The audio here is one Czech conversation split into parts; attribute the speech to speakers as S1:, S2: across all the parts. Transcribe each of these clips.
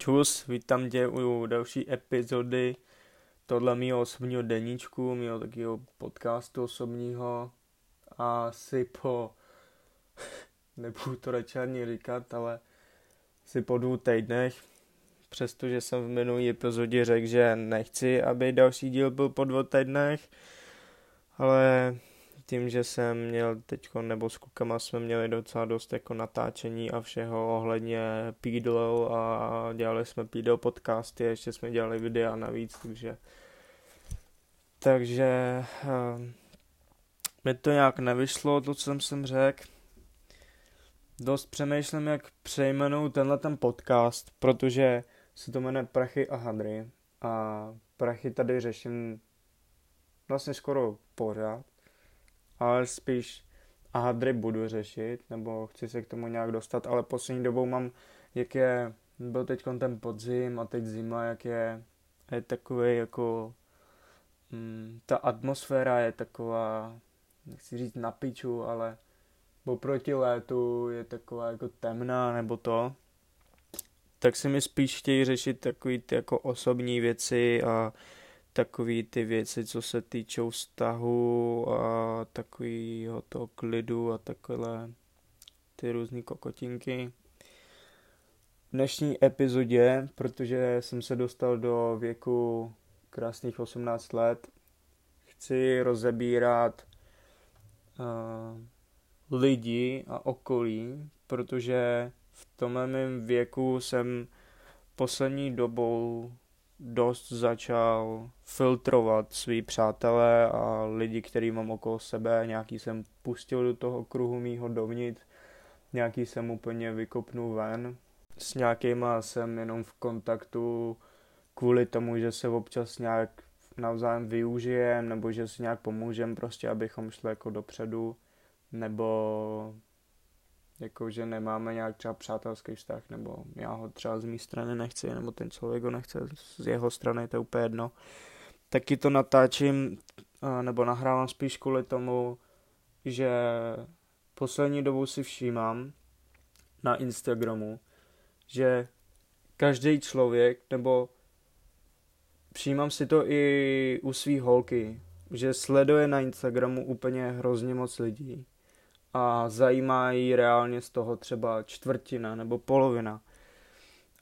S1: Čus, vítám tě u další epizody tohle mýho osobního deníčku, mýho takového podcastu osobního. A asi po, nebudu to radši ani říkat, ale asi po dvou týdnech, přestože jsem v minulý epizodě řekl, že nechci, aby další díl byl po dvou týdnech, ale tím, že jsem měl teď, nebo s klukama jsme měli docela dost jako natáčení a všeho ohledně pídlou a dělali jsme pídl podcasty, ještě jsme dělali videa navíc, takže takže uh, mi to nějak nevyšlo, to, co jsem sem řekl. Dost přemýšlím, jak přejmenou tenhle ten podcast, protože se to jmenuje Prachy a hadry a prachy tady řeším vlastně skoro pořád ale spíš hadry budu řešit, nebo chci se k tomu nějak dostat, ale poslední dobou mám, jak je, byl teď ten podzim a teď zima, jak je, je takový jako, mm, ta atmosféra je taková, nechci říct na piču, ale oproti létu je taková jako temná nebo to, tak si mi spíš chtějí řešit takový ty jako osobní věci a takový ty věci, co se týčou vztahu a takovýho toho klidu a takové ty různé kokotinky. V dnešní epizodě, protože jsem se dostal do věku krásných 18 let, chci rozebírat uh, lidi a okolí, protože v tomhle mém věku jsem poslední dobou dost začal filtrovat svý přátelé a lidi, který mám okolo sebe. Nějaký jsem pustil do toho kruhu mýho dovnitř, nějaký jsem úplně vykopnul ven. S nějakýma jsem jenom v kontaktu kvůli tomu, že se občas nějak navzájem využijem, nebo že si nějak pomůžem, prostě abychom šli jako dopředu, nebo jako, že nemáme nějak třeba přátelský vztah, nebo já ho třeba z mé strany nechci, nebo ten člověk ho nechce z jeho strany, to je úplně jedno. Taky to natáčím, nebo nahrávám spíš kvůli tomu, že poslední dobu si všímám na Instagramu, že každý člověk, nebo všímám si to i u svých holky, že sleduje na Instagramu úplně hrozně moc lidí a zajímá jí reálně z toho třeba čtvrtina nebo polovina.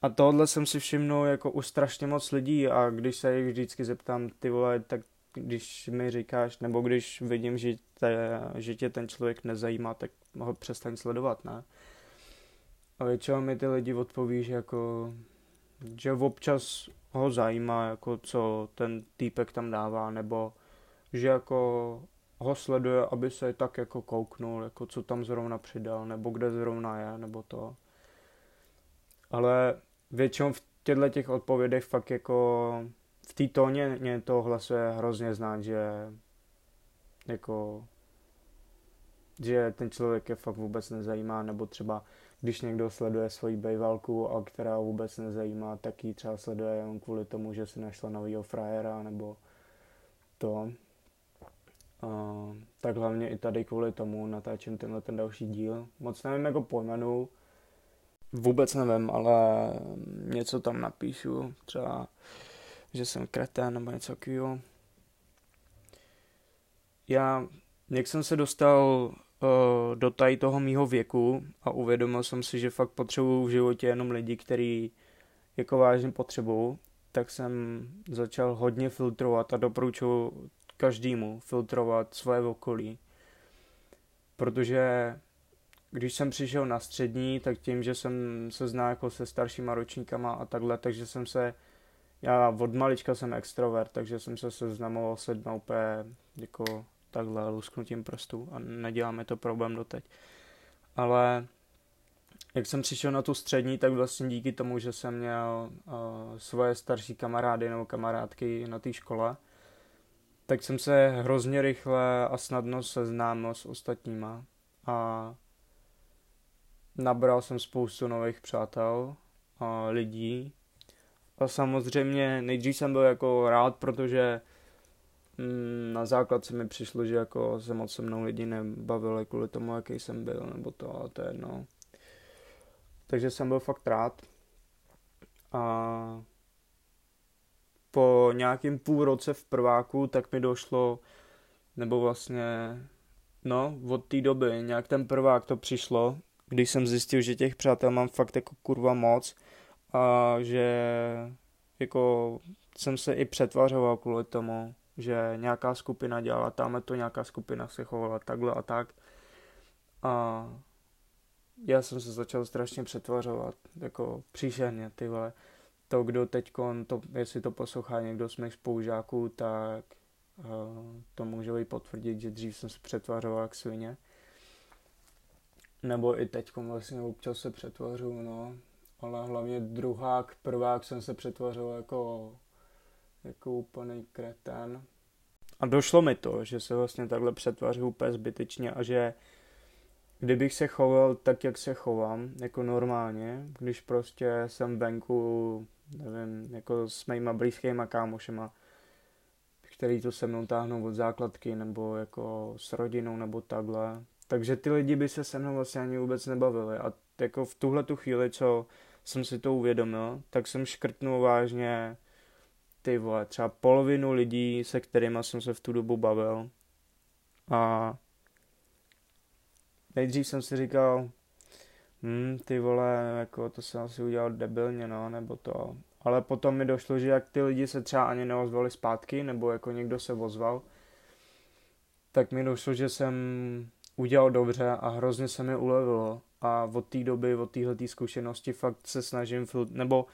S1: A tohle jsem si všimnul jako u strašně moc lidí a když se jich vždycky zeptám, ty vole, tak když mi říkáš, nebo když vidím, že, te, že tě ten člověk nezajímá, tak ho přestaň sledovat, ne? A většinou mi ty lidi odpoví, že jako, že občas ho zajímá, jako co ten týpek tam dává, nebo že jako ho sleduje, aby se tak jako kouknul, jako co tam zrovna přidal, nebo kde zrovna je, nebo to. Ale většinou v těchto těch odpovědech fakt jako v té tóně mě to hlasuje hrozně znát, že jako že ten člověk je fakt vůbec nezajímá, nebo třeba když někdo sleduje svoji bejvalku a která ho vůbec nezajímá, tak ji třeba sleduje jen kvůli tomu, že si našla novýho frajera, nebo to. Uh, tak hlavně i tady kvůli tomu natáčím tenhle ten další díl. Moc nevím, jako pojmenu, vůbec nevím, ale něco tam napíšu, třeba, že jsem kretén nebo něco takového. Já, jak jsem se dostal uh, do tady toho mýho věku a uvědomil jsem si, že fakt potřebuju v životě jenom lidi, který jako vážně potřebuju, tak jsem začal hodně filtrovat a doporučuji každému filtrovat svoje okolí. Protože když jsem přišel na střední, tak tím, že jsem se zná jako se staršíma ročníkama a takhle, takže jsem se, já od malička jsem extrovert, takže jsem se seznamoval se dno úplně jako takhle lusknutím prstů a neděláme to problém doteď. Ale jak jsem přišel na tu střední, tak vlastně díky tomu, že jsem měl uh, svoje starší kamarády nebo kamarádky na té škole, tak jsem se hrozně rychle a snadno seznámil s ostatníma a nabral jsem spoustu nových přátel a lidí. A samozřejmě nejdřív jsem byl jako rád, protože mm, na základce mi přišlo, že jako se moc se mnou lidi nebavili kvůli tomu, jaký jsem byl, nebo to, ale to je jedno. Takže jsem byl fakt rád. A po nějakým půl roce v prváku, tak mi došlo, nebo vlastně, no, od té doby, nějak ten prvák to přišlo, když jsem zjistil, že těch přátel mám fakt jako kurva moc a že jako jsem se i přetvařoval kvůli tomu, že nějaká skupina dělala tamhle to, nějaká skupina se chovala takhle a tak. A já jsem se začal strašně přetvařovat, jako příšerně, ty vole. To, kdo teď, to, jestli to poslouchá někdo z mých spolužáků, tak uh, to může být potvrdit, že dřív jsem se přetvařoval jak svině. Nebo i teď vlastně občas se přetvařu, no. Ale hlavně druhák, prvák jsem se přetvařil jako, jako úplný kreten. A došlo mi to, že se vlastně takhle přetvařil úplně zbytečně a že kdybych se choval tak, jak se chovám, jako normálně, když prostě jsem venku, nevím, jako s mýma blízkýma kámošema, který to se mnou táhnou od základky, nebo jako s rodinou, nebo takhle. Takže ty lidi by se se mnou vlastně ani vůbec nebavili. A jako v tuhle tu chvíli, co jsem si to uvědomil, tak jsem škrtnul vážně ty vole, třeba polovinu lidí, se kterými jsem se v tu dobu bavil. A nejdřív jsem si říkal, hm, ty vole, jako to jsem asi udělal debilně, no, nebo to. Ale potom mi došlo, že jak ty lidi se třeba ani neozvali zpátky, nebo jako někdo se ozval, tak mi došlo, že jsem udělal dobře a hrozně se mi ulevilo. A od té doby, od téhle zkušenosti fakt se snažím, nebo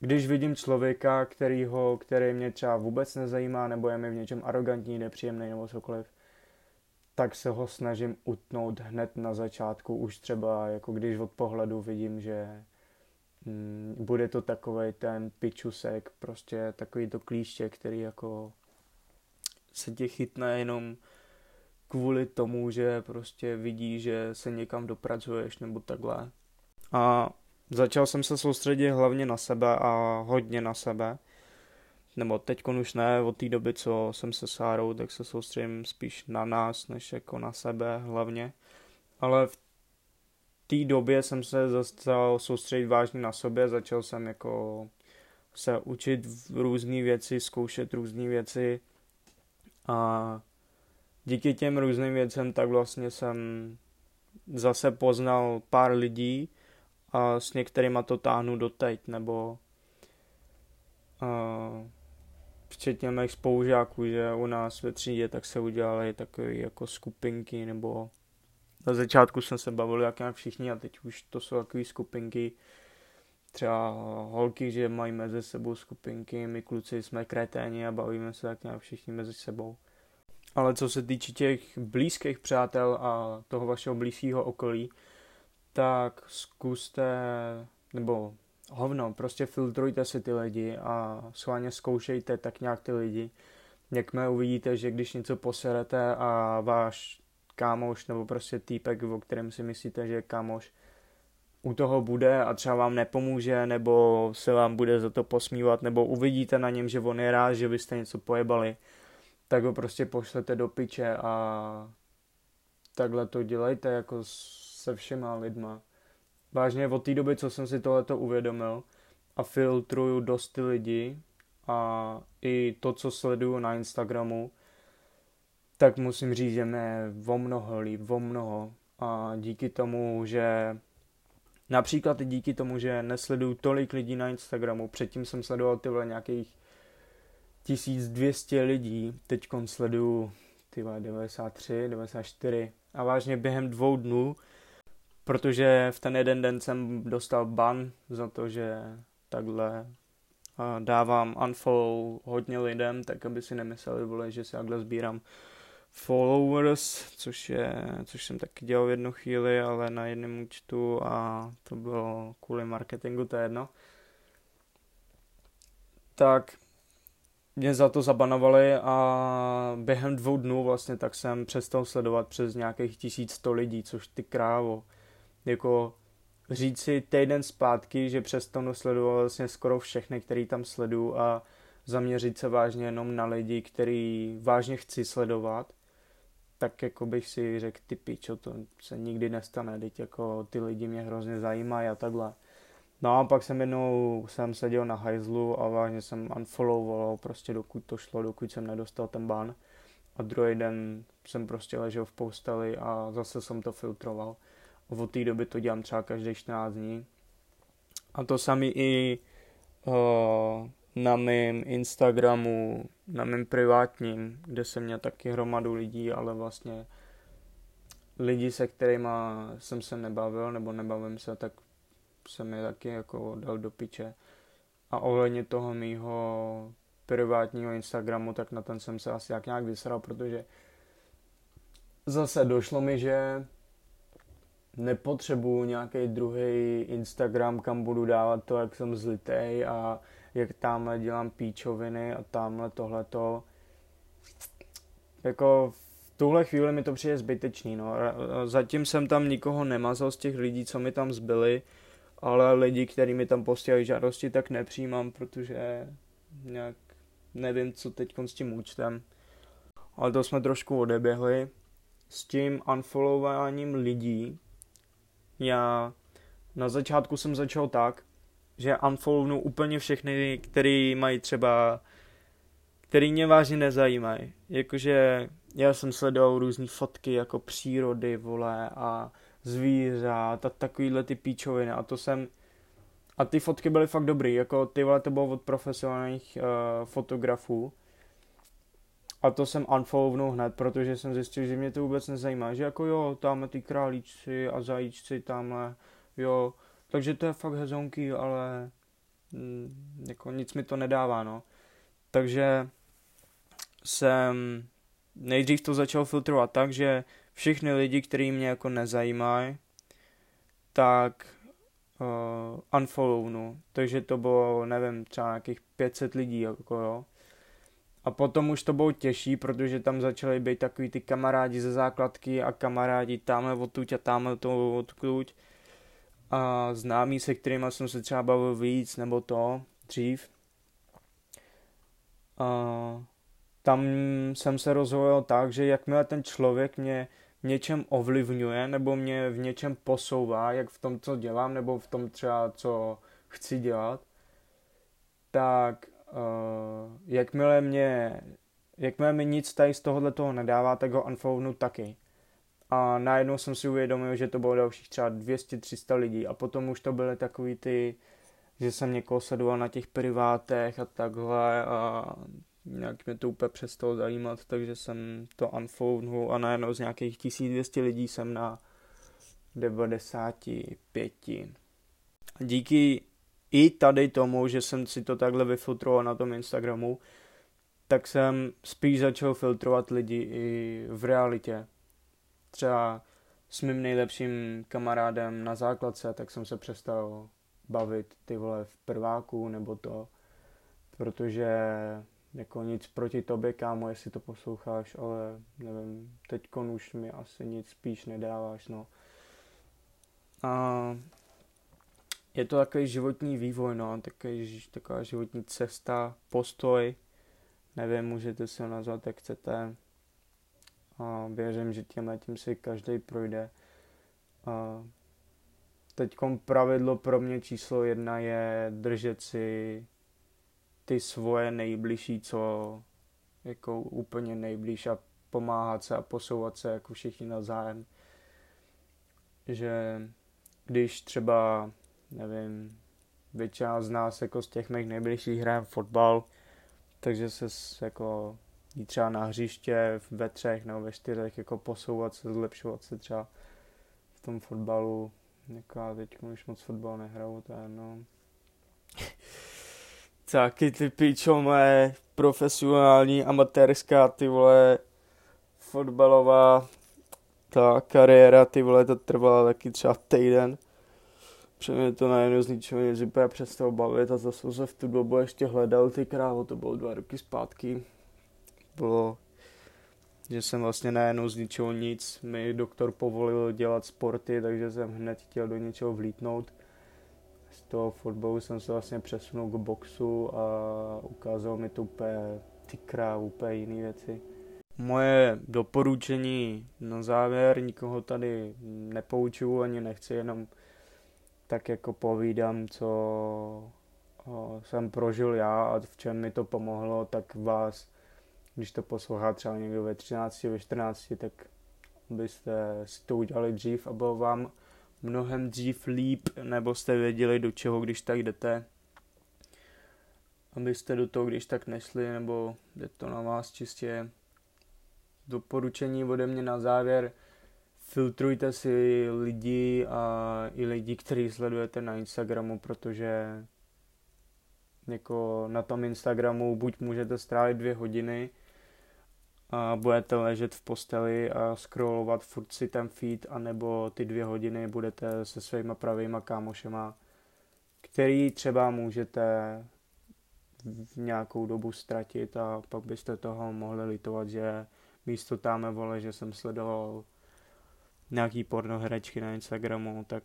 S1: když vidím člověka, kterýho, který mě třeba vůbec nezajímá, nebo je mi v něčem arrogantní, nepříjemný nebo cokoliv, tak se ho snažím utnout hned na začátku, už třeba jako když od pohledu vidím, že mm, bude to takový ten pičusek, prostě takový to klíště, který jako se tě chytne jenom kvůli tomu, že prostě vidí, že se někam dopracuješ nebo takhle. A začal jsem se soustředit hlavně na sebe a hodně na sebe nebo teď už ne, od té doby, co jsem se Sárou, tak se soustředím spíš na nás, než jako na sebe hlavně. Ale v té době jsem se začal soustředit vážně na sobě, začal jsem jako se učit různé věci, zkoušet různé věci a díky těm různým věcem tak vlastně jsem zase poznal pár lidí a s některými to táhnu doteď, nebo uh, včetně mých spolužáků, že u nás ve třídě tak se udělali takové jako skupinky, nebo na začátku jsme se bavili jak nějak všichni a teď už to jsou takové skupinky, třeba holky, že mají mezi sebou skupinky, my kluci jsme kreténi a bavíme se tak nějak všichni mezi sebou. Ale co se týče těch blízkých přátel a toho vašeho blízkého okolí, tak zkuste, nebo hovno, prostě filtrujte si ty lidi a schválně zkoušejte tak nějak ty lidi. Jakmile uvidíte, že když něco poserete a váš kámoš nebo prostě týpek, o kterém si myslíte, že kámoš, u toho bude a třeba vám nepomůže, nebo se vám bude za to posmívat, nebo uvidíte na něm, že on je rád, že byste něco pojebali, tak ho prostě pošlete do piče a takhle to dělejte jako se všema lidma vážně od té doby, co jsem si tohleto uvědomil a filtruju dost ty lidi a i to, co sleduju na Instagramu, tak musím říct, že mě o mnoho líp, o mnoho. A díky tomu, že například i díky tomu, že nesleduju tolik lidí na Instagramu, předtím jsem sledoval tyhle nějakých 1200 lidí, teď sleduju tyhle 93, 94 a vážně během dvou dnů protože v ten jeden den jsem dostal ban za to, že takhle dávám unfollow hodně lidem, tak aby si nemysleli, vole, že si takhle sbírám followers, což, je, což jsem taky dělal v jednu chvíli, ale na jednom účtu a to bylo kvůli marketingu, to je jedno. Tak mě za to zabanovali a během dvou dnů vlastně tak jsem přestal sledovat přes nějakých 1100 lidí, což ty krávo jako říct si týden zpátky, že přestanu sledovat vlastně skoro všechny, který tam sleduju a zaměřit se vážně jenom na lidi, který vážně chci sledovat, tak jako bych si řekl, ty pičo, to se nikdy nestane, teď jako ty lidi mě hrozně zajímají a takhle. No a pak jsem jednou jsem seděl na hajzlu a vážně jsem unfollowoval prostě dokud to šlo, dokud jsem nedostal ten ban. A druhý den jsem prostě ležel v posteli a zase jsem to filtroval. Od té doby to dělám třeba každý 14 dní. A to sami i uh, na mém Instagramu, na mém privátním, kde jsem měl taky hromadu lidí, ale vlastně lidi, se kterými jsem se nebavil, nebo nebavím se, tak jsem je taky jako dal do piče. A ohledně toho mýho privátního Instagramu, tak na ten jsem se asi jak nějak vysral, protože zase došlo mi, že nepotřebuju nějaký druhý Instagram, kam budu dávat to, jak jsem zlitej a jak tamhle dělám píčoviny a tamhle tohleto. Jako v tuhle chvíli mi to přijde zbytečný, no. Zatím jsem tam nikoho nemazal z těch lidí, co mi tam zbyli, ale lidi, kteří mi tam posílají žádosti, tak nepřijímám, protože nějak nevím, co teď s tím účtem. Ale to jsme trošku odeběhli. S tím unfollowováním lidí, já na začátku jsem začal tak, že unfollownu úplně všechny, který mají třeba, který mě vážně nezajímají. Jakože já jsem sledoval různé fotky jako přírody, vole, a zvířat a takovýhle ty píčoviny a to jsem a ty fotky byly fakt dobrý, jako ty vole to bylo od profesionálních uh, fotografů a to jsem unfollownul hned, protože jsem zjistil, že mě to vůbec nezajímá, že jako jo, tamhle ty králíčci a zajíčci tamhle, jo, takže to je fakt hezonký, ale mm, jako nic mi to nedává, no. Takže jsem nejdřív to začal filtrovat tak, že všechny lidi, kteří mě jako nezajímají, tak uh, unfollownu. Takže to bylo, nevím, třeba nějakých 500 lidí, jako jo. A potom už to bylo těžší, protože tam začaly být takový ty kamarádi ze základky a kamarádi tamhle odtuď a tamhle to odtuď. A známí, se kterými jsem se třeba bavil víc, nebo to, dřív. A tam jsem se rozhodl tak, že jakmile ten člověk mě v něčem ovlivňuje nebo mě v něčem posouvá, jak v tom, co dělám, nebo v tom třeba, co chci dělat, tak uh, jakmile mě jakmile mi nic tady z tohohle toho nedává, tak ho unfollownu taky. A najednou jsem si uvědomil, že to bylo dalších třeba 200-300 lidí a potom už to byly takový ty, že jsem někoho sledoval na těch privátech a takhle a nějak mě to úplně přestalo zajímat, takže jsem to unfoldnul a najednou z nějakých 1200 lidí jsem na 95. Díky i tady tomu, že jsem si to takhle vyfiltroval na tom Instagramu, tak jsem spíš začal filtrovat lidi i v realitě. Třeba s mým nejlepším kamarádem na základce, tak jsem se přestal bavit ty vole v prváku nebo to, protože jako nic proti tobě, kámo, jestli to posloucháš, ale nevím, teď už mi asi nic spíš nedáváš, no. A je to takový životní vývoj, no, takový, taková životní cesta, postoj, nevím, můžete si ho nazvat, jak chcete. A věřím, že tímhle tím si každý projde. A teď pravidlo pro mě číslo jedna je držet si ty svoje nejbližší, co jako úplně nejblíž a pomáhat se a posouvat se jako všichni navzájem. Že když třeba, nevím, většina z nás jako z těch mých nejbližších hraje fotbal, takže se jako jít třeba na hřiště ve třech nebo ve čtyřech jako posouvat se, zlepšovat se třeba v tom fotbalu. Jako já teď už moc fotbal nehraju, to je no. taky ty pičo moje profesionální, amatérská, ty vole, fotbalová ta kariéra, ty vole, to trvala taky třeba týden. Mě to najednou z ničeho nic úplně přestalo bavit a zase se v tu dobu ještě hledal ty krávo, to bylo dva roky zpátky. Bylo, že jsem vlastně najednou z ničeho nic, mi doktor povolil dělat sporty, takže jsem hned chtěl do něčeho vlítnout toho fotbalu jsem se vlastně přesunul k boxu a ukázal mi to úplně ty kráv, úplně jiné věci. Moje doporučení na závěr, nikoho tady nepoučuju ani nechci, jenom tak jako povídám, co o, jsem prožil já a v čem mi to pomohlo, tak vás, když to poslouchá třeba někdo ve 13, ve 14, tak byste si to udělali dřív a bylo vám mnohem dřív líp, nebo jste věděli, do čeho, když tak jdete, abyste do toho, když tak nešli, nebo jde to na vás čistě? Doporučení ode mě na závěr, filtrujte si lidi a i lidi, který sledujete na Instagramu, protože jako na tom Instagramu buď můžete strávit dvě hodiny a budete ležet v posteli a scrollovat furt si ten feed, anebo ty dvě hodiny budete se svýma pravýma kámošema, který třeba můžete v nějakou dobu ztratit a pak byste toho mohli litovat, že místo táme vole, že jsem sledoval nějaký pornoherečky na Instagramu, tak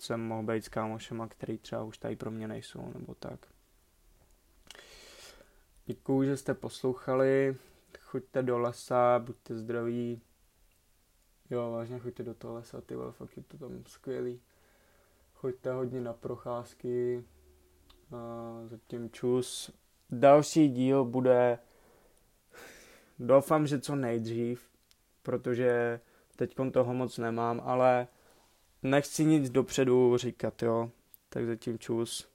S1: jsem mohl být s kámošema, který třeba už tady pro mě nejsou, nebo tak. Děkuju, že jste poslouchali, choďte do lesa, buďte zdraví. Jo, vážně choďte do toho lesa, ty vole, fakt je to tam skvělý. Choďte hodně na procházky, a zatím čus. Další díl bude, doufám, že co nejdřív, protože teď toho moc nemám, ale nechci nic dopředu říkat, jo. Tak zatím čus.